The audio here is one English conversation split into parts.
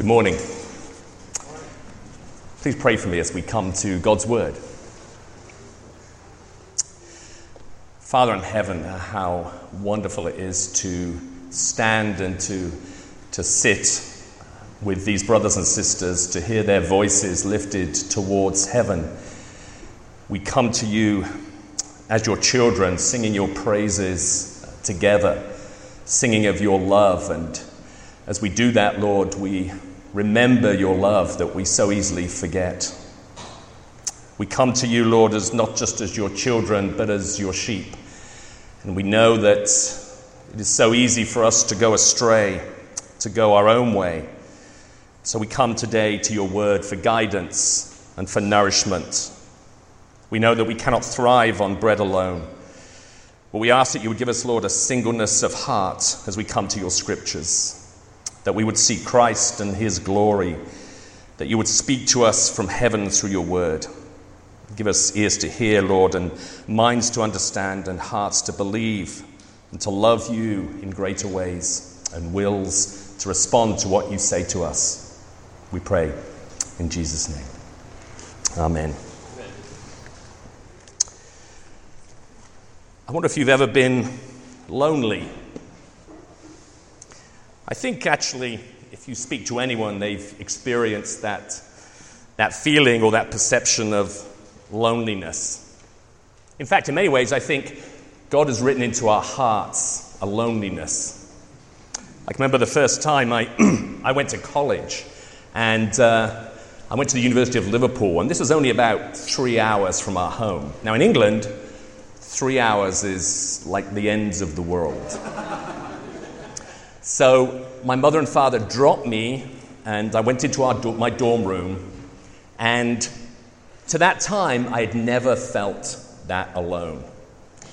Good morning. Please pray for me as we come to God's Word. Father in heaven, how wonderful it is to stand and to, to sit with these brothers and sisters, to hear their voices lifted towards heaven. We come to you as your children, singing your praises together, singing of your love. And as we do that, Lord, we remember your love that we so easily forget. We come to you, Lord, as not just as your children, but as your sheep. And we know that it is so easy for us to go astray, to go our own way. So we come today to your word for guidance and for nourishment. We know that we cannot thrive on bread alone. But we ask that you would give us, Lord, a singleness of heart as we come to your scriptures, that we would seek Christ and his glory, that you would speak to us from heaven through your word. Give us ears to hear, Lord, and minds to understand, and hearts to believe, and to love you in greater ways, and wills to respond to what you say to us. We pray in Jesus' name. Amen. I wonder if you've ever been lonely. I think actually, if you speak to anyone, they've experienced that, that feeling or that perception of loneliness. In fact, in many ways, I think God has written into our hearts a loneliness. I remember the first time I, I went to college and uh, I went to the University of Liverpool, and this was only about three hours from our home. Now, in England, three hours is like the ends of the world. So, my mother and father dropped me, and I went into do- my dorm room, and to that time, I had never felt that alone.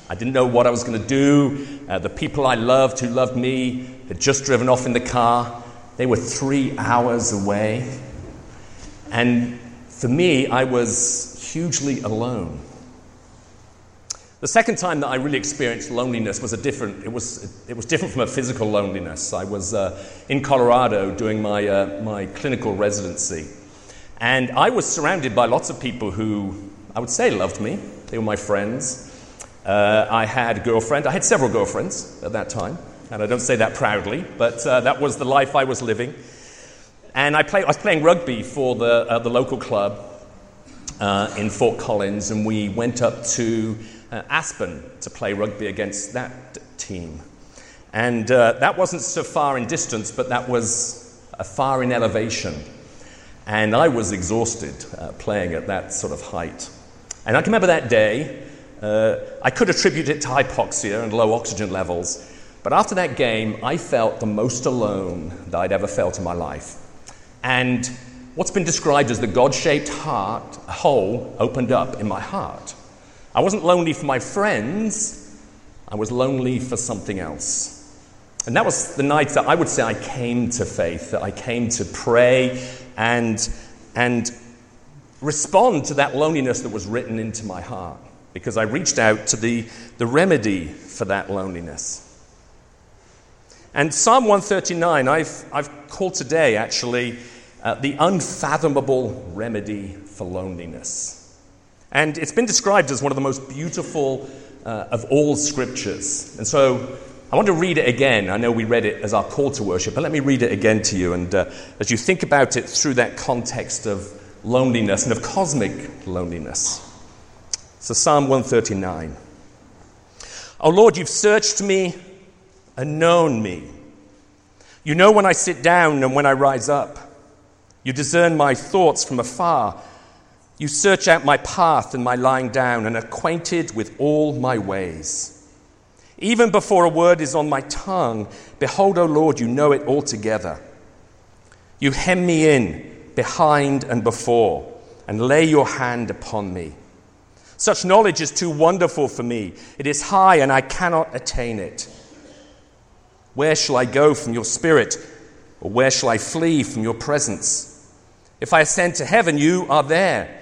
I didn't know what I was going to do. Uh, the people I loved who loved me had just driven off in the car. They were three hours away. And for me, I was hugely alone. The second time that I really experienced loneliness was a different, it was, it was different from a physical loneliness. I was uh, in Colorado doing my, uh, my clinical residency. And I was surrounded by lots of people who I would say loved me. They were my friends. Uh, I had a girlfriend. I had several girlfriends at that time. And I don't say that proudly, but uh, that was the life I was living. And I, play, I was playing rugby for the, uh, the local club uh, in Fort Collins, and we went up to uh, Aspen to play rugby against that team. And uh, that wasn't so far in distance, but that was a far in elevation. And I was exhausted uh, playing at that sort of height. And I can remember that day, uh, I could attribute it to hypoxia and low oxygen levels, but after that game, I felt the most alone that I'd ever felt in my life. And what's been described as the God shaped heart, hole opened up in my heart. I wasn't lonely for my friends, I was lonely for something else. And that was the night that I would say I came to faith, that I came to pray and, and respond to that loneliness that was written into my heart because I reached out to the, the remedy for that loneliness. And Psalm 139, I've, I've called today actually uh, the unfathomable remedy for loneliness. And it's been described as one of the most beautiful uh, of all scriptures. And so I want to read it again. I know we read it as our call to worship, but let me read it again to you. And uh, as you think about it through that context of loneliness and of cosmic loneliness. So, Psalm 139. Oh Lord, you've searched me and known me. You know when I sit down and when I rise up. You discern my thoughts from afar. You search out my path and my lying down and acquainted with all my ways. Even before a word is on my tongue, behold, O Lord, you know it altogether. You hem me in behind and before, and lay your hand upon me. Such knowledge is too wonderful for me. It is high, and I cannot attain it. Where shall I go from your spirit? Or where shall I flee from your presence? If I ascend to heaven, you are there.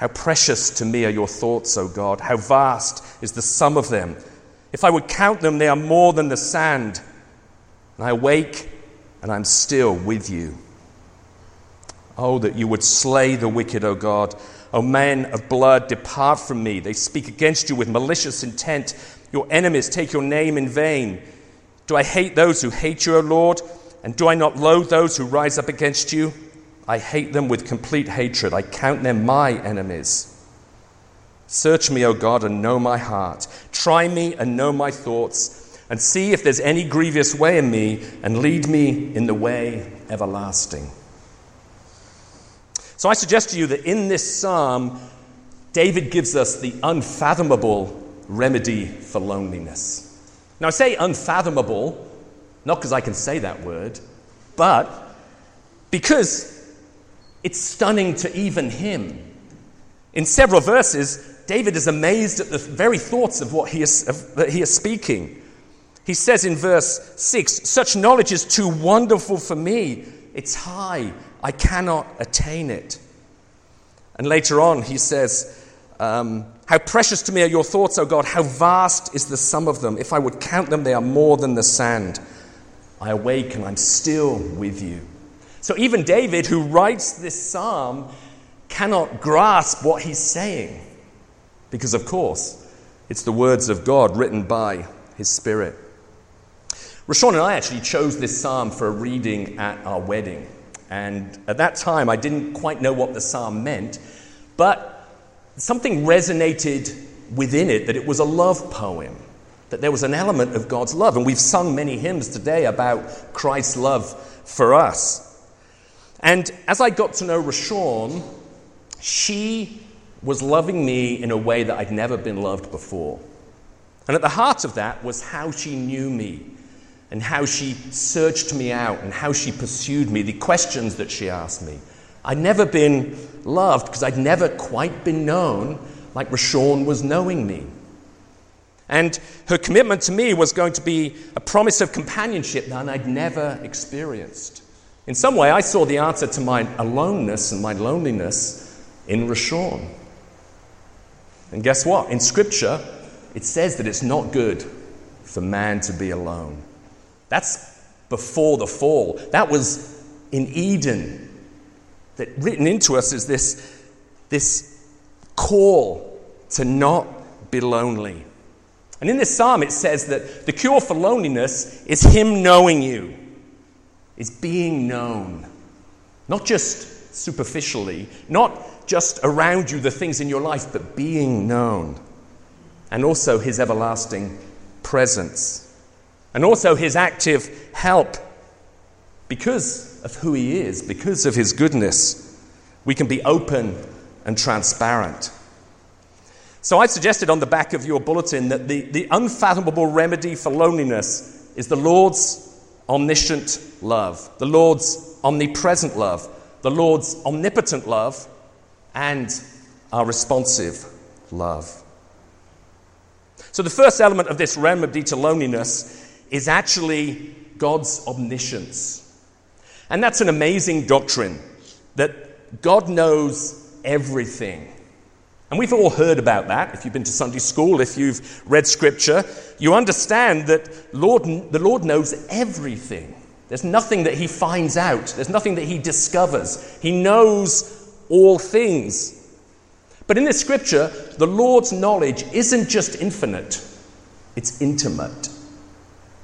How precious to me are your thoughts, O God. How vast is the sum of them. If I would count them, they are more than the sand. And I awake, and I'm still with you. Oh, that you would slay the wicked, O God. O men of blood, depart from me. They speak against you with malicious intent. Your enemies take your name in vain. Do I hate those who hate you, O Lord? And do I not loathe those who rise up against you? I hate them with complete hatred. I count them my enemies. Search me, O God, and know my heart. Try me and know my thoughts, and see if there's any grievous way in me, and lead me in the way everlasting. So I suggest to you that in this psalm, David gives us the unfathomable remedy for loneliness. Now, I say unfathomable, not because I can say that word, but because it's stunning to even him. In several verses, David is amazed at the very thoughts of what he is, of, that he is speaking. He says in verse 6 Such knowledge is too wonderful for me. It's high. I cannot attain it. And later on, he says, um, How precious to me are your thoughts, O God. How vast is the sum of them. If I would count them, they are more than the sand. I awake and I'm still with you. So even David, who writes this psalm, cannot grasp what he's saying. Because, of course, it's the words of God written by his Spirit. Rashawn and I actually chose this psalm for a reading at our wedding. And at that time, I didn't quite know what the psalm meant, but something resonated within it that it was a love poem, that there was an element of God's love. And we've sung many hymns today about Christ's love for us. And as I got to know Rashawn, she was loving me in a way that I'd never been loved before. And at the heart of that was how she knew me and how she searched me out and how she pursued me, the questions that she asked me. I'd never been loved because I'd never quite been known like Rashawn was knowing me. And her commitment to me was going to be a promise of companionship that I'd never experienced. In some way, I saw the answer to my aloneness and my loneliness in Rashawn. And guess what? In Scripture, it says that it's not good for man to be alone. That's before the fall. That was in Eden. That written into us is this, this call to not be lonely. And in this psalm, it says that the cure for loneliness is Him knowing you is being known. Not just superficially, not just around you, the things in your life, but being known. And also his everlasting presence. And also his active help. Because of who he is, because of his goodness, we can be open and transparent. So I suggested on the back of your bulletin that the, the unfathomable remedy for loneliness is the Lord's omniscient love, the Lord's omnipresent love, the Lord's omnipotent love, and our responsive love. So, the first element of this remedy to loneliness is actually God's omniscience. And that's an amazing doctrine that God knows everything. And we've all heard about that. If you've been to Sunday school, if you've read scripture, you understand that Lord, the Lord knows everything. There's nothing that he finds out, there's nothing that he discovers. He knows all things. But in this scripture, the Lord's knowledge isn't just infinite, it's intimate.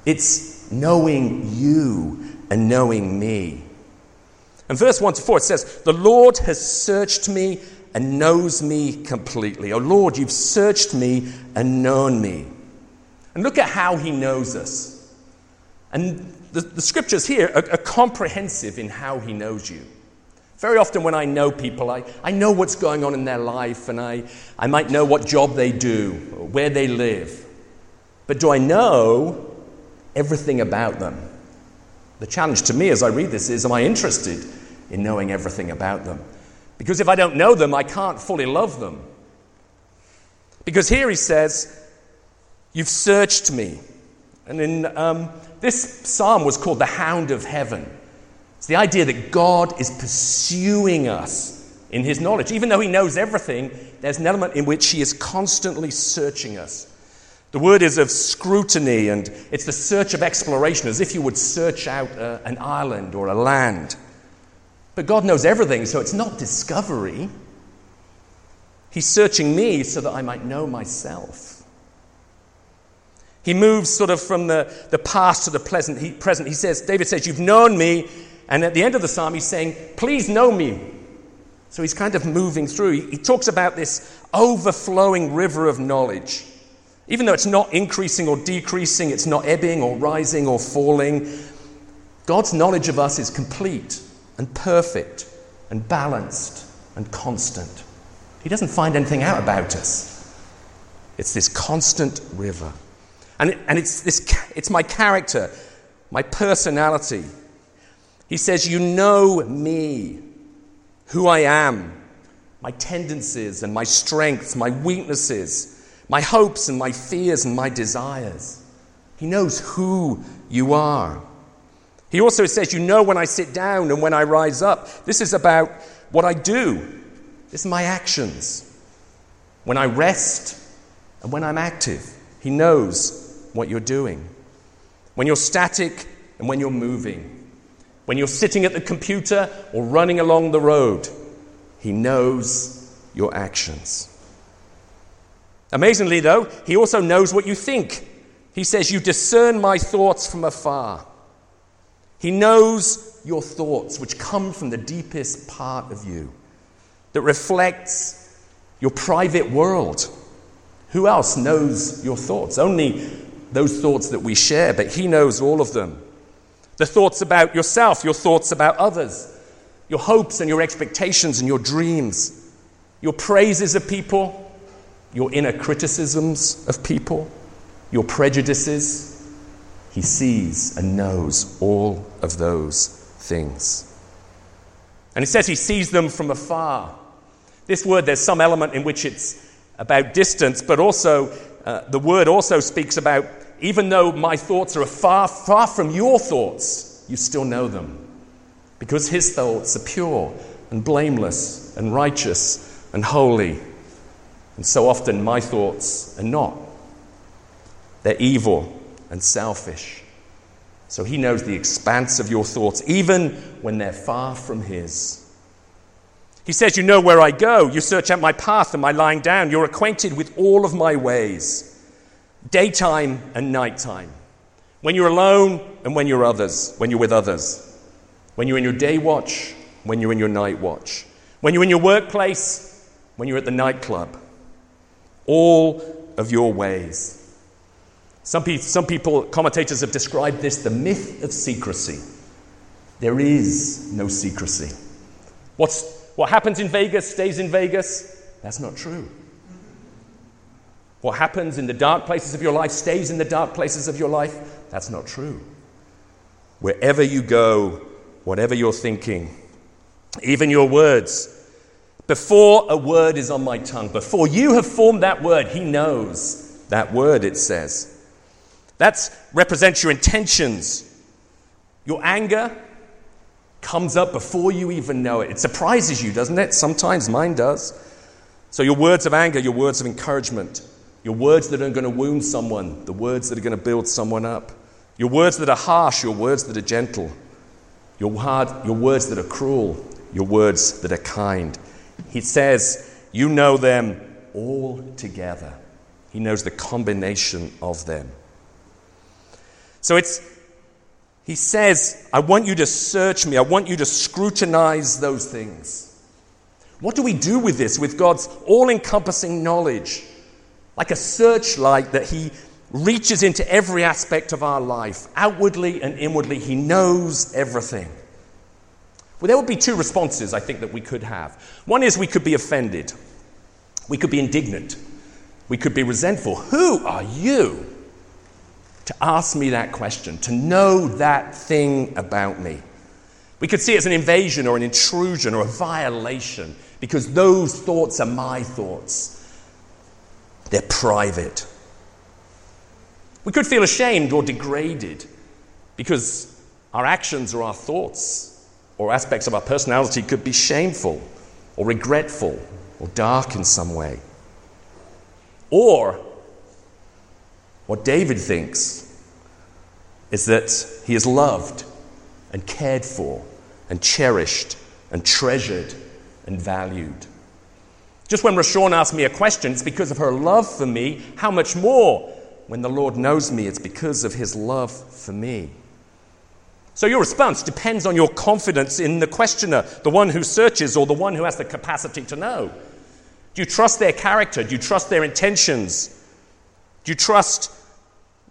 It's knowing you and knowing me. And verse 1 to 4, it says, The Lord has searched me and knows me completely. Oh Lord, you've searched me and known me. And look at how he knows us. And the, the scriptures here are, are comprehensive in how he knows you. Very often, when I know people, I, I know what's going on in their life, and I, I might know what job they do, where they live. But do I know everything about them? The challenge to me as I read this is Am I interested in knowing everything about them? Because if I don't know them, I can't fully love them. Because here he says, You've searched me. And in, um, this psalm was called the Hound of Heaven. It's the idea that God is pursuing us in his knowledge. Even though he knows everything, there's an element in which he is constantly searching us. The word is of scrutiny, and it's the search of exploration, as if you would search out uh, an island or a land. But God knows everything, so it's not discovery. He's searching me so that I might know myself. He moves sort of from the, the past to the present he, present. He says, David says, You've known me. And at the end of the psalm, he's saying, Please know me. So he's kind of moving through. He, he talks about this overflowing river of knowledge. Even though it's not increasing or decreasing, it's not ebbing or rising or falling, God's knowledge of us is complete and perfect and balanced and constant. He doesn't find anything out about us. It's this constant river. And, and it's, this, it's my character, my personality. He says, You know me, who I am, my tendencies and my strengths, my weaknesses, my hopes and my fears and my desires. He knows who you are. He also says, You know when I sit down and when I rise up. This is about what I do, this is my actions. When I rest and when I'm active, He knows what you're doing, when you're static and when you're moving, when you're sitting at the computer or running along the road. He knows your actions. Amazingly, though, he also knows what you think. He says, You discern my thoughts from afar. He knows your thoughts, which come from the deepest part of you, that reflects your private world. Who else knows your thoughts? Only those thoughts that we share, but He knows all of them. The thoughts about yourself, your thoughts about others, your hopes and your expectations and your dreams, your praises of people, your inner criticisms of people, your prejudices. He sees and knows all of those things. And he says he sees them from afar. This word, there's some element in which it's about distance, but also uh, the word also speaks about even though my thoughts are far, far from your thoughts, you still know them. Because his thoughts are pure and blameless and righteous and holy. And so often my thoughts are not. They're evil and selfish. So he knows the expanse of your thoughts, even when they're far from his. He says, You know where I go. You search out my path and my lying down. You're acquainted with all of my ways, daytime and nighttime. When you're alone and when you're others, when you're with others. When you're in your day watch, when you're in your night watch. When you're in your workplace, when you're at the nightclub. All of your ways. Some, pe- some people, commentators have described this the myth of secrecy. There is no secrecy. What's what happens in Vegas stays in Vegas. That's not true. What happens in the dark places of your life stays in the dark places of your life. That's not true. Wherever you go, whatever you're thinking, even your words, before a word is on my tongue, before you have formed that word, He knows that word, it says. That represents your intentions, your anger, comes up before you even know it. It surprises you, doesn't it? Sometimes mine does. So, your words of anger, your words of encouragement, your words that are going to wound someone, the words that are going to build someone up, your words that are harsh, your words that are gentle, your, hard, your words that are cruel, your words that are kind. He says, You know them all together. He He knows the combination of them. So it's, he says, I want you to search me. I want you to scrutinize those things. What do we do with this, with God's all encompassing knowledge? Like a searchlight that He reaches into every aspect of our life, outwardly and inwardly. He knows everything. Well, there would be two responses I think that we could have. One is we could be offended, we could be indignant, we could be resentful. Who are you to ask me that question, to know that thing about me? We could see it as an invasion or an intrusion or a violation because those thoughts are my thoughts. They're private. We could feel ashamed or degraded because our actions or our thoughts or aspects of our personality could be shameful or regretful or dark in some way. Or what David thinks is that he is loved and cared for and cherished and treasured and valued. Just when Rashawn asked me a question, it's because of her love for me. How much more when the Lord knows me, it's because of his love for me. So your response depends on your confidence in the questioner, the one who searches, or the one who has the capacity to know. Do you trust their character? Do you trust their intentions? Do you trust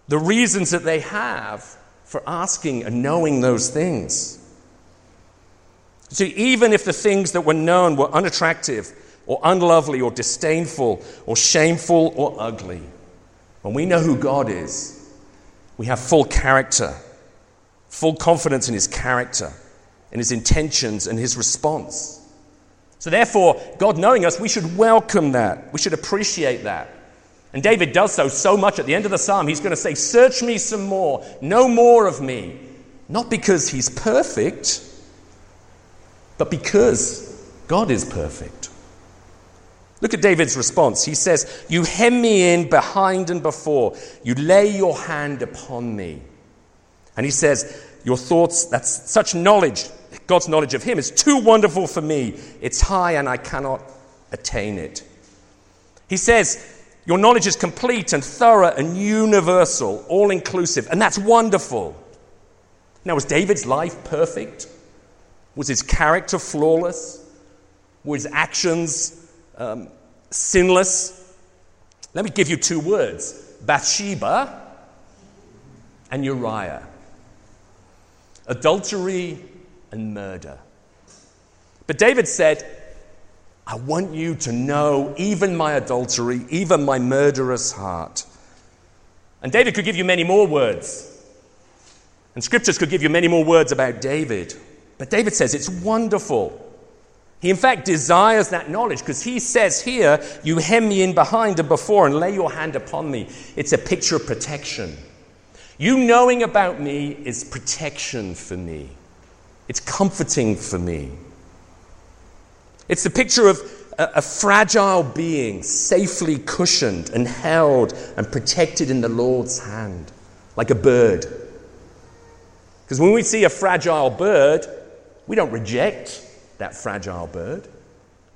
the reasons that they have for asking and knowing those things? See, even if the things that were known were unattractive, or unlovely, or disdainful, or shameful, or ugly, when we know who God is, we have full character, full confidence in his character, in his intentions, and his response. So, therefore, God knowing us, we should welcome that. We should appreciate that. And David does so so much at the end of the psalm. He's going to say, Search me some more, know more of me. Not because he's perfect, but because God is perfect. Look at David's response. He says, You hem me in behind and before. You lay your hand upon me. And he says, Your thoughts, that's such knowledge, God's knowledge of him is too wonderful for me. It's high and I cannot attain it. He says, Your knowledge is complete and thorough and universal, all inclusive. And that's wonderful. Now, was David's life perfect? Was his character flawless? Were his actions um, sinless. Let me give you two words Bathsheba and Uriah. Adultery and murder. But David said, I want you to know even my adultery, even my murderous heart. And David could give you many more words. And scriptures could give you many more words about David. But David says it's wonderful he, in fact, desires that knowledge because he says here, You hem me in behind and before and lay your hand upon me. It's a picture of protection. You knowing about me is protection for me, it's comforting for me. It's the picture of a, a fragile being safely cushioned and held and protected in the Lord's hand, like a bird. Because when we see a fragile bird, we don't reject that fragile bird.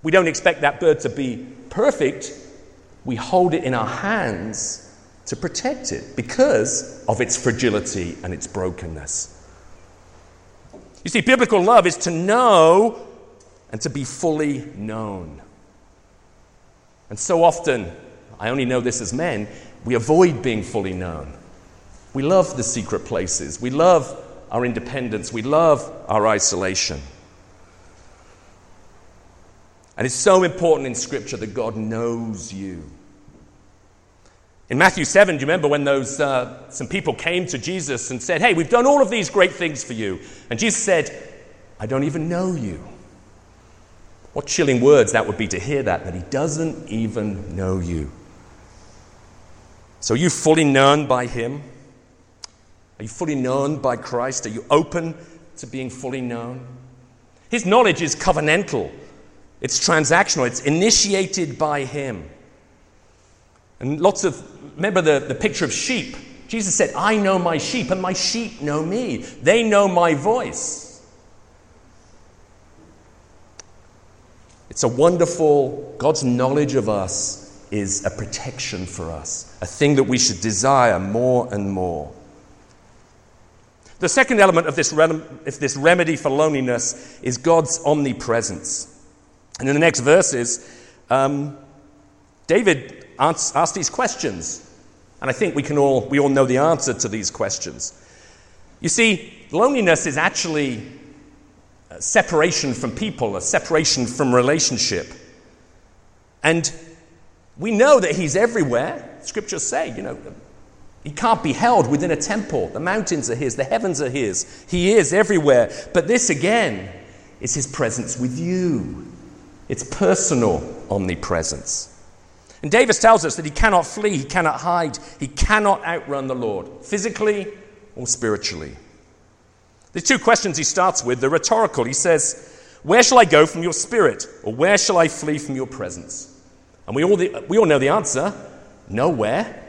We don't expect that bird to be perfect. We hold it in our hands to protect it because of its fragility and its brokenness. You see, biblical love is to know and to be fully known. And so often, I only know this as men, we avoid being fully known. We love the secret places. We love our independence. We love our isolation. And it's so important in Scripture that God knows you. In Matthew 7, do you remember when those, uh, some people came to Jesus and said, Hey, we've done all of these great things for you? And Jesus said, I don't even know you. What chilling words that would be to hear that, that he doesn't even know you. So, are you fully known by him? Are you fully known by Christ? Are you open to being fully known? His knowledge is covenantal. It's transactional, it's initiated by Him. And lots of, remember the, the picture of sheep. Jesus said, I know my sheep, and my sheep know me. They know my voice. It's a wonderful, God's knowledge of us is a protection for us, a thing that we should desire more and more. The second element of this, rem- this remedy for loneliness is God's omnipresence. And in the next verses, um, David asks these questions. And I think we, can all, we all know the answer to these questions. You see, loneliness is actually separation from people, a separation from relationship. And we know that He's everywhere. Scriptures say, you know, He can't be held within a temple. The mountains are His, the heavens are His. He is everywhere. But this again is His presence with you. It's personal omnipresence. And David tells us that he cannot flee, he cannot hide, he cannot outrun the Lord, physically or spiritually. The two questions he starts with, they're rhetorical. He says, Where shall I go from your spirit? Or where shall I flee from your presence? And we all, we all know the answer nowhere.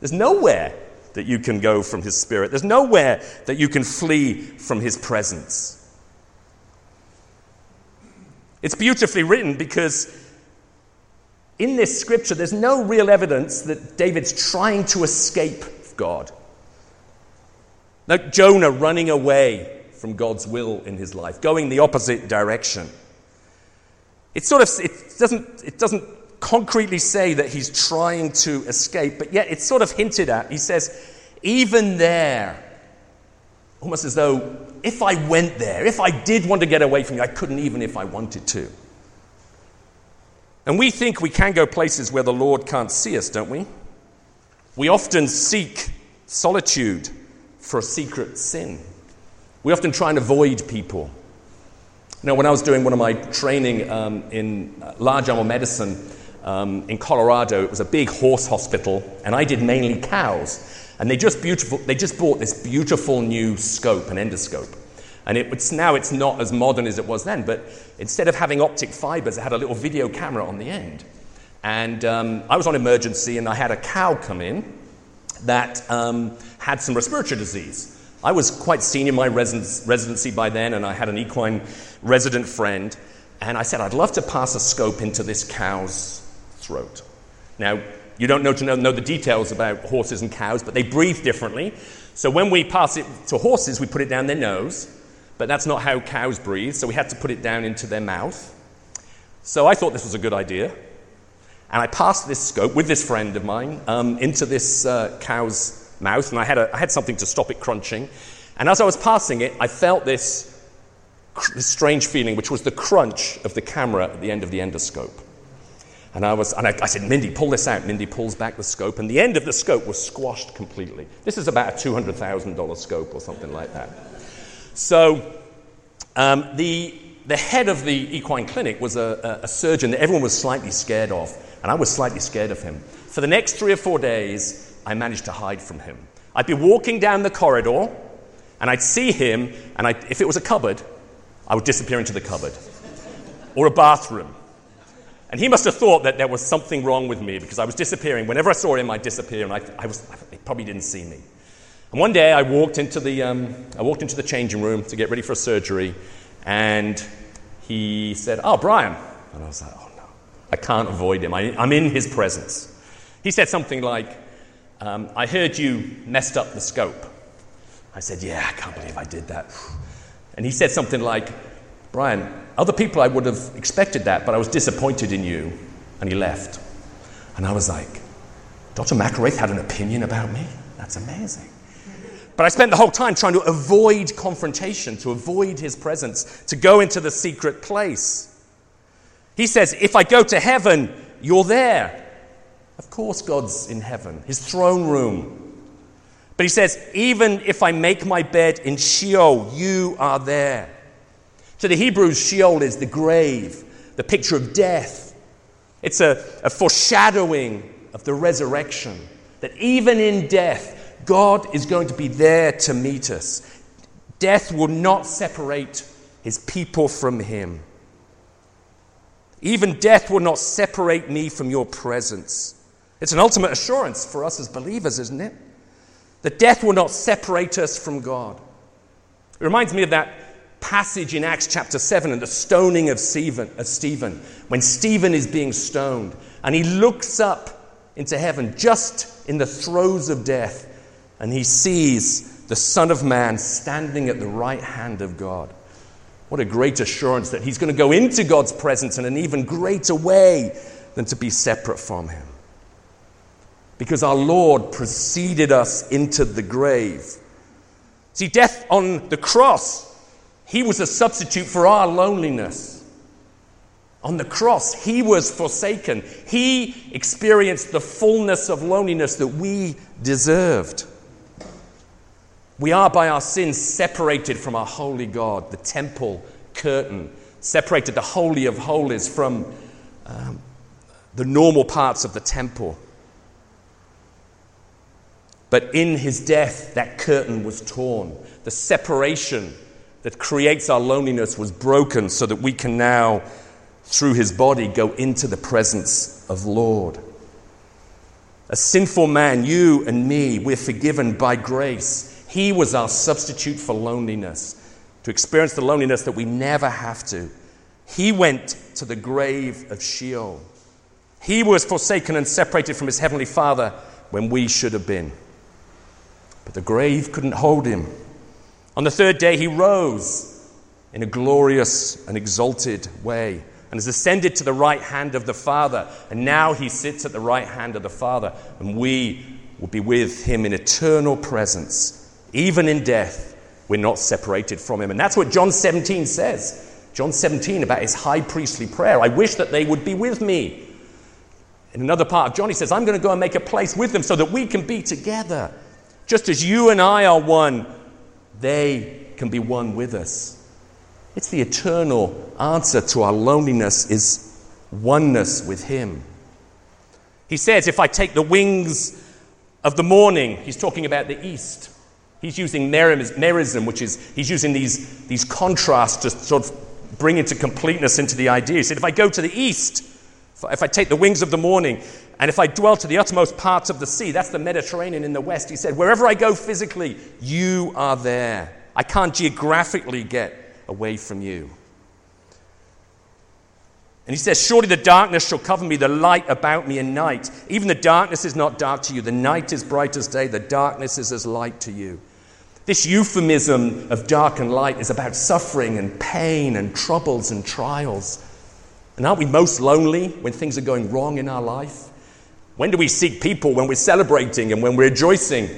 There's nowhere that you can go from his spirit, there's nowhere that you can flee from his presence. It's beautifully written because in this scripture, there's no real evidence that David's trying to escape God. Like Jonah running away from God's will in his life, going the opposite direction. It sort of it doesn't, it doesn't concretely say that he's trying to escape, but yet it's sort of hinted at. He says, even there, almost as though if I went there, if I did want to get away from you, I couldn't even if I wanted to. And we think we can go places where the Lord can't see us, don't we? We often seek solitude for a secret sin. We often try and avoid people. You know, when I was doing one of my training um, in uh, large animal medicine um, in Colorado, it was a big horse hospital, and I did mainly cows. And they just, beautiful, they just bought this beautiful new scope, an endoscope. And it, it's, now it's not as modern as it was then, but instead of having optic fibers, it had a little video camera on the end. And um, I was on emergency, and I had a cow come in that um, had some respiratory disease. I was quite senior in my residency by then, and I had an equine resident friend. And I said, I'd love to pass a scope into this cow's throat. Now, you don't know to know, know the details about horses and cows, but they breathe differently. So when we pass it to horses, we put it down their nose, but that's not how cows breathe, so we had to put it down into their mouth. So I thought this was a good idea. And I passed this scope with this friend of mine um, into this uh, cow's mouth, and I had, a, I had something to stop it crunching. And as I was passing it, I felt this, this strange feeling, which was the crunch of the camera at the end of the endoscope. And I, was, and I, I, said, Mindy, pull this out. Mindy pulls back the scope, and the end of the scope was squashed completely. This is about a $200,000 scope or something like that. So um, the, the head of the equine clinic was a, a, surgeon that everyone was slightly scared of, and I was slightly scared of him. For the next three or four days, I managed to hide from him. I'd be walking down the corridor, and I'd see him, and I'd, if it was a cupboard, I would disappear into the cupboard or a bathroom. And he must have thought that there was something wrong with me because I was disappearing. Whenever I saw him, I'd disappear, and I, I was, he probably didn't see me. And one day I walked into the, um, I walked into the changing room to get ready for a surgery, and he said, Oh, Brian. And I was like, Oh, no, I can't avoid him. I, am in his presence. He said something like, um, I heard you messed up the scope. I said, Yeah, I can't believe I did that. And he said something like, Brian, other people I would have expected that, but I was disappointed in you. And he left. And I was like, Dr. McElraith had an opinion about me? That's amazing. But I spent the whole time trying to avoid confrontation, to avoid his presence, to go into the secret place. He says, If I go to heaven, you're there. Of course, God's in heaven, his throne room. But he says, Even if I make my bed in Sheol, you are there. To the Hebrews, Sheol is the grave, the picture of death. It's a, a foreshadowing of the resurrection, that even in death, God is going to be there to meet us. Death will not separate his people from him. Even death will not separate me from your presence. It's an ultimate assurance for us as believers, isn't it? That death will not separate us from God. It reminds me of that passage in Acts chapter 7 and the stoning of Stephen, of Stephen, when Stephen is being stoned, and he looks up into heaven just in the throes of death, and he sees the Son of Man standing at the right hand of God. What a great assurance that he's going to go into God's presence in an even greater way than to be separate from him. Because our Lord preceded us into the grave. See, death on the cross, he was a substitute for our loneliness. On the cross, he was forsaken. He experienced the fullness of loneliness that we deserved. We are, by our sins, separated from our holy God, the temple curtain, separated the Holy of Holies from um, the normal parts of the temple. But in his death, that curtain was torn. The separation that creates our loneliness was broken so that we can now, through his body, go into the presence of Lord. A sinful man, you and me, we're forgiven by grace. He was our substitute for loneliness, to experience the loneliness that we never have to. He went to the grave of Sheol. He was forsaken and separated from his heavenly Father when we should have been. But the grave couldn't hold him. On the third day, he rose in a glorious and exalted way and has ascended to the right hand of the Father. And now he sits at the right hand of the Father, and we will be with him in eternal presence even in death, we're not separated from him. And that's what John 17 says. John 17 about his high priestly prayer. I wish that they would be with me. In another part of John, he says, I'm going to go and make a place with them so that we can be together. Just as you and I are one, they can be one with us. It's the eternal answer to our loneliness is oneness with him. He says, if I take the wings of the morning, he's talking about the east. He's using merism, which is, he's using these, these contrasts to sort of bring into completeness into the idea. He said, if I go to the east, if I take the wings of the morning, and if I dwell to the uttermost parts of the sea, that's the Mediterranean in the west, he said, wherever I go physically, you are there. I can't geographically get away from you. And he says, Surely the darkness shall cover me, the light about me in night. Even the darkness is not dark to you. The night is bright as day, the darkness is as light to you. This euphemism of dark and light is about suffering and pain and troubles and trials. And aren't we most lonely when things are going wrong in our life? When do we seek people when we're celebrating and when we're rejoicing?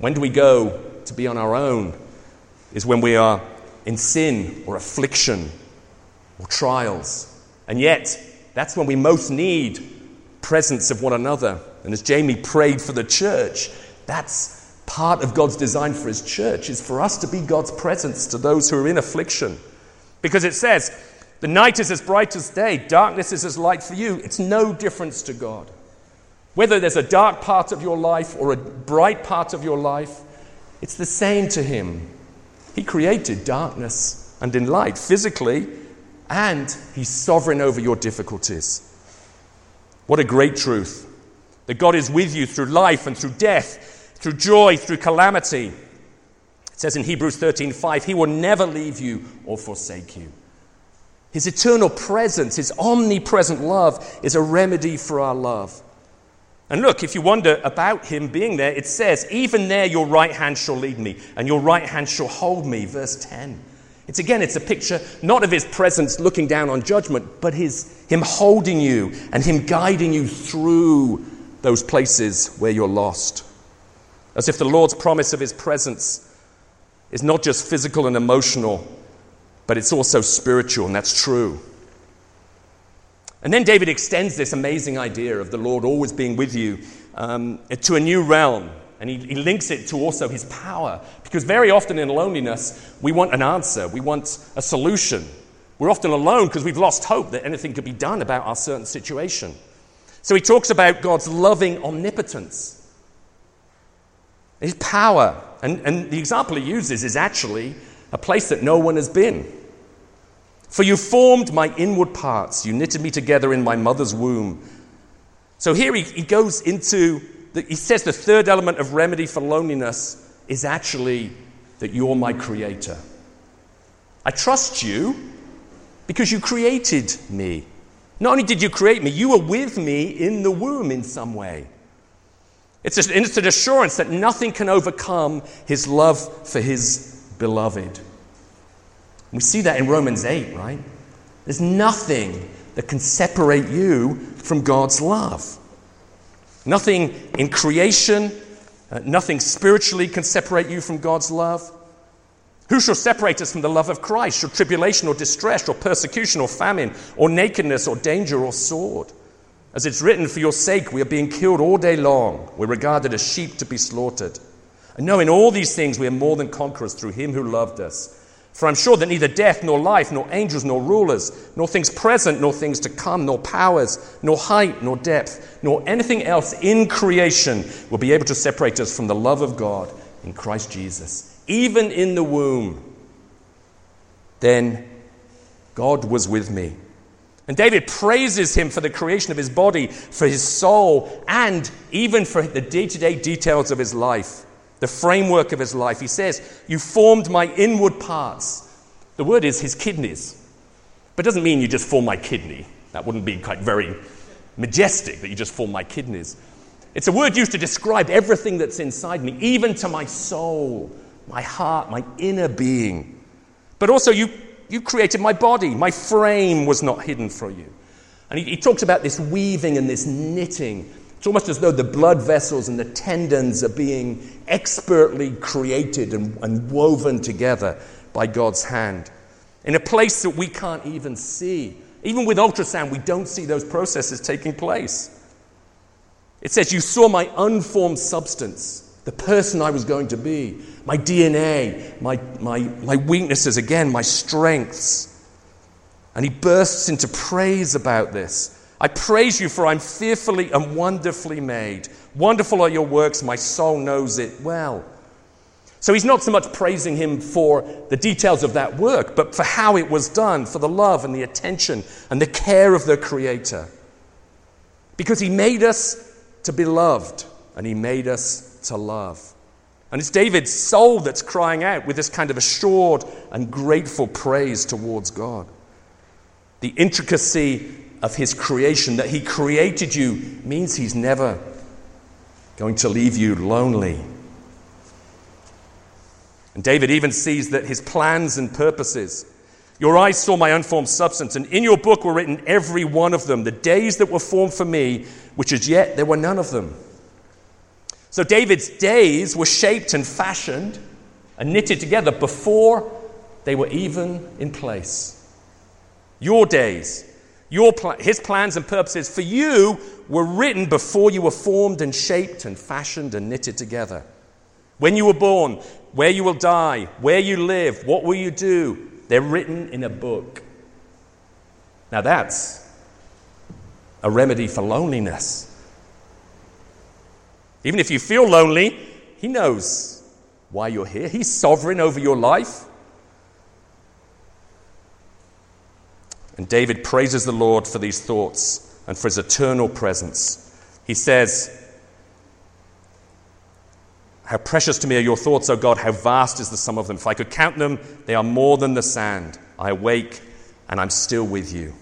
When do we go to be on our own? Is when we are in sin or affliction or trials. And yet, that's when we most need presence of one another. And as Jamie prayed for the church, that's part of God's design for his church is for us to be God's presence to those who are in affliction. Because it says, the night is as bright as day, darkness is as light for you. It's no difference to God. Whether there's a dark part of your life or a bright part of your life, it's the same to Him. He created darkness and in light physically, and He's sovereign over your difficulties. What a great truth that God is with you through life and through death through joy, through calamity. It says in Hebrews 13:5, He will never leave you or forsake you. His eternal presence, His omnipresent love, is a remedy for our love. And look, if you wonder about Him being there, it says, Even there your right hand shall lead me, and your right hand shall hold me. Verse 10. It's again, it's a picture not of His presence looking down on judgment, but his, Him holding you and Him guiding you through those places where you're lost. As if the Lord's promise of his presence is not just physical and emotional, but it's also spiritual, and that's true. And then David extends this amazing idea of the Lord always being with you um, to a new realm. And he, he links it to also his power. Because very often in loneliness, we want an answer, we want a solution. We're often alone because we've lost hope that anything could be done about our certain situation. So he talks about God's loving omnipotence. His power. And, and the example he uses is actually a place that no one has been. For you formed my inward parts, you knitted me together in my mother's womb. So here he, he goes into, the, he says the third element of remedy for loneliness is actually that you're my creator. I trust you because you created me. Not only did you create me, you were with me in the womb in some way. It's an instant assurance that nothing can overcome his love for his beloved. We see that in Romans 8, right? There's nothing that can separate you from God's love. Nothing in creation, uh, nothing spiritually can separate you from God's love. Who shall separate us from the love of Christ? Shall tribulation or distress or persecution or famine or nakedness or danger or sword? As it's written, for your sake we are being killed all day long. We're regarded as sheep to be slaughtered. And knowing all these things, we are more than conquerors through him who loved us. For I'm sure that neither death, nor life, nor angels, nor rulers, nor things present, nor things to come, nor powers, nor height, nor depth, nor anything else in creation will be able to separate us from the love of God in Christ Jesus. Even in the womb, then God was with me. And David praises him for the creation of his body, for his soul, and even for the day to day details of his life the framework of his life. He says, You formed my inward parts. The word is his kidneys. But it doesn't mean you just form my kidney. That wouldn't be quite very majestic that you just form my kidneys. It's a word used to describe everything that's inside me, even to my soul, my heart, my inner being. But also, you, you created my body. My frame was not hidden for you. And he, he talks about this weaving and this knitting it's almost as though the blood vessels and the tendons are being expertly created and, and woven together by God's hand in a place that we can't even see. Even with ultrasound, we don't see those processes taking place. It says, You saw my unformed substance, the person I was going to be, my DNA, my, my, my weaknesses, again, my strengths. And he bursts into praise about this. I praise you, for I'm fearfully and wonderfully made. Wonderful are your works, my soul knows it well. So he's not so much praising him for the details of that work, but for how it was done, for the love and the attention and the care of the Creator. Because he made us to be loved, and he made us to love. And it's David's soul that's crying out with this kind of assured and grateful praise towards God. The intricacy of his creation, that he created you, means he's never going to leave you lonely. And David even sees that his plans and purposes. Your eyes saw my unformed substance, and in your book were written every one of them, the days that were formed for me, which as yet there were none of them. So David's days were shaped and fashioned and knitted together before they were even in place. Your days your pl- his plans and purposes for you were written before you were formed and shaped and fashioned and knitted together. When you were born, where you will die, where you live, what will you do, they're written in a book. Now that's a remedy for loneliness. Even if you feel lonely, He knows why you're here. He's sovereign over your life. And David praises the Lord for these thoughts and for his eternal presence. He says, How precious to me are your thoughts, O God, how vast is the sum of them. If I could count them, they are more than the sand. I awake and I'm still with you.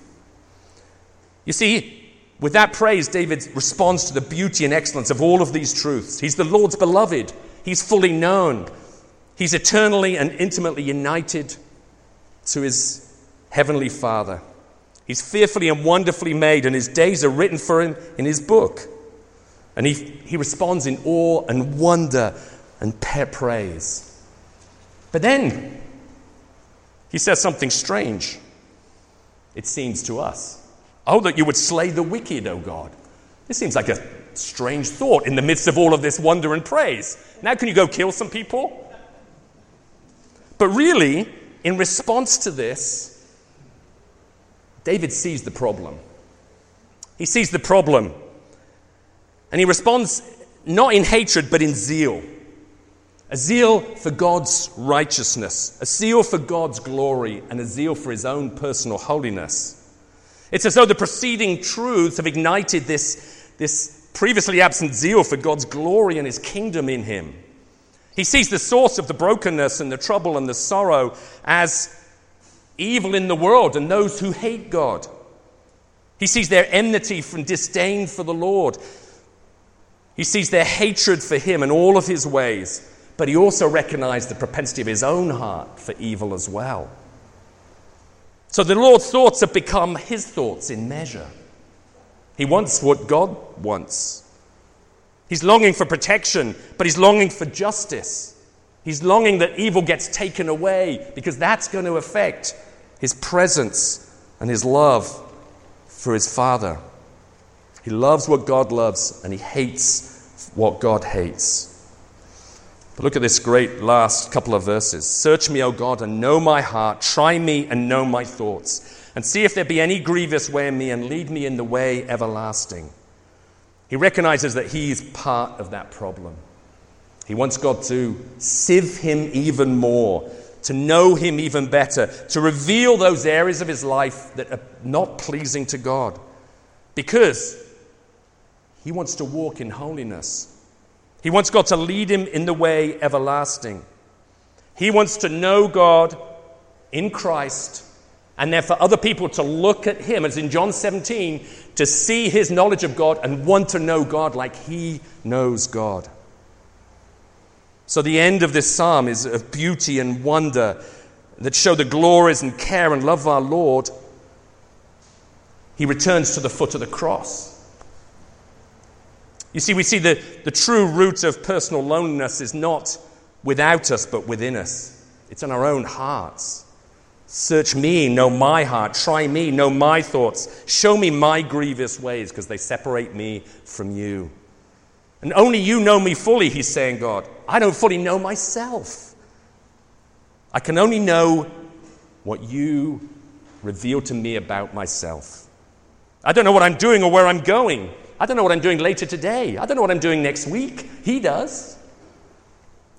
You see, with that praise, David responds to the beauty and excellence of all of these truths. He's the Lord's beloved, he's fully known, he's eternally and intimately united to his Heavenly Father. He's fearfully and wonderfully made, and his days are written for him in his book. And he, he responds in awe and wonder and praise. But then he says something strange, it seems to us. Oh, that you would slay the wicked, O God. This seems like a strange thought in the midst of all of this wonder and praise. Now, can you go kill some people? But really, in response to this, David sees the problem. He sees the problem. And he responds not in hatred, but in zeal. A zeal for God's righteousness, a zeal for God's glory, and a zeal for his own personal holiness. It's as though the preceding truths have ignited this, this previously absent zeal for God's glory and his kingdom in him. He sees the source of the brokenness and the trouble and the sorrow as evil in the world and those who hate God. He sees their enmity from disdain for the Lord. He sees their hatred for him and all of his ways, but he also recognized the propensity of his own heart for evil as well. So the Lord's thoughts have become his thoughts in measure. He wants what God wants. He's longing for protection, but he's longing for justice. He's longing that evil gets taken away because that's going to affect his presence and his love for his Father. He loves what God loves and he hates what God hates. But look at this great last couple of verses. Search me, O God, and know my heart. Try me and know my thoughts. And see if there be any grievous way in me, and lead me in the way everlasting. He recognizes that he is part of that problem. He wants God to sieve him even more, to know him even better, to reveal those areas of his life that are not pleasing to God. Because he wants to walk in holiness. He wants God to lead him in the way everlasting. He wants to know God in Christ and then for other people to look at him, as in John 17, to see his knowledge of God and want to know God like he knows God. So the end of this psalm is of beauty and wonder that show the glories and care and love of our Lord. He returns to the foot of the cross. You see, we see the, the true root of personal loneliness is not without us, but within us. It's in our own hearts. Search me, know my heart. Try me, know my thoughts. Show me my grievous ways, because they separate me from you. And only you know me fully, he's saying, God. I don't fully know myself. I can only know what you reveal to me about myself. I don't know what I'm doing or where I'm going. I don't know what I'm doing later today. I don't know what I'm doing next week. He does.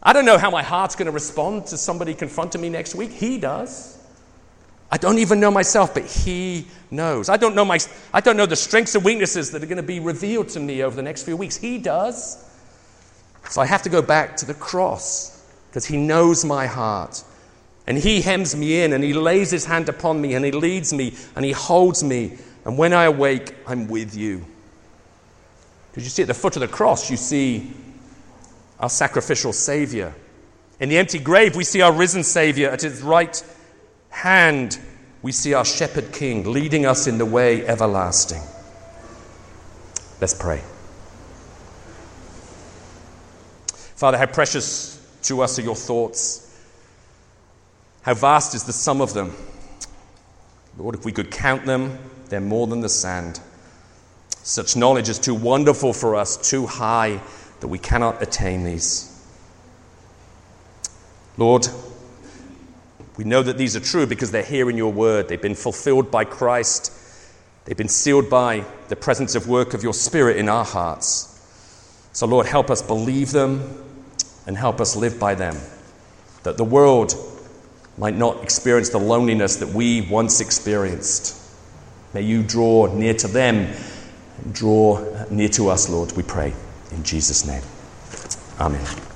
I don't know how my heart's going to respond to somebody confronting me next week. He does. I don't even know myself, but He knows. I don't know, my, I don't know the strengths and weaknesses that are going to be revealed to me over the next few weeks. He does. So I have to go back to the cross because He knows my heart. And He hems me in and He lays His hand upon me and He leads me and He holds me. And when I awake, I'm with you. Because you see, at the foot of the cross, you see our sacrificial Savior. In the empty grave, we see our risen Savior at His right hand, we see our shepherd king leading us in the way everlasting. Let's pray. Father, how precious to us are your thoughts. How vast is the sum of them. Lord, if we could count them, they're more than the sand. Such knowledge is too wonderful for us, too high that we cannot attain these. Lord, we know that these are true because they're here in your word. They've been fulfilled by Christ, they've been sealed by the presence of work of your Spirit in our hearts. So, Lord, help us believe them and help us live by them, that the world might not experience the loneliness that we once experienced. May you draw near to them draw near to us, Lord, we pray. In Jesus' name. Amen.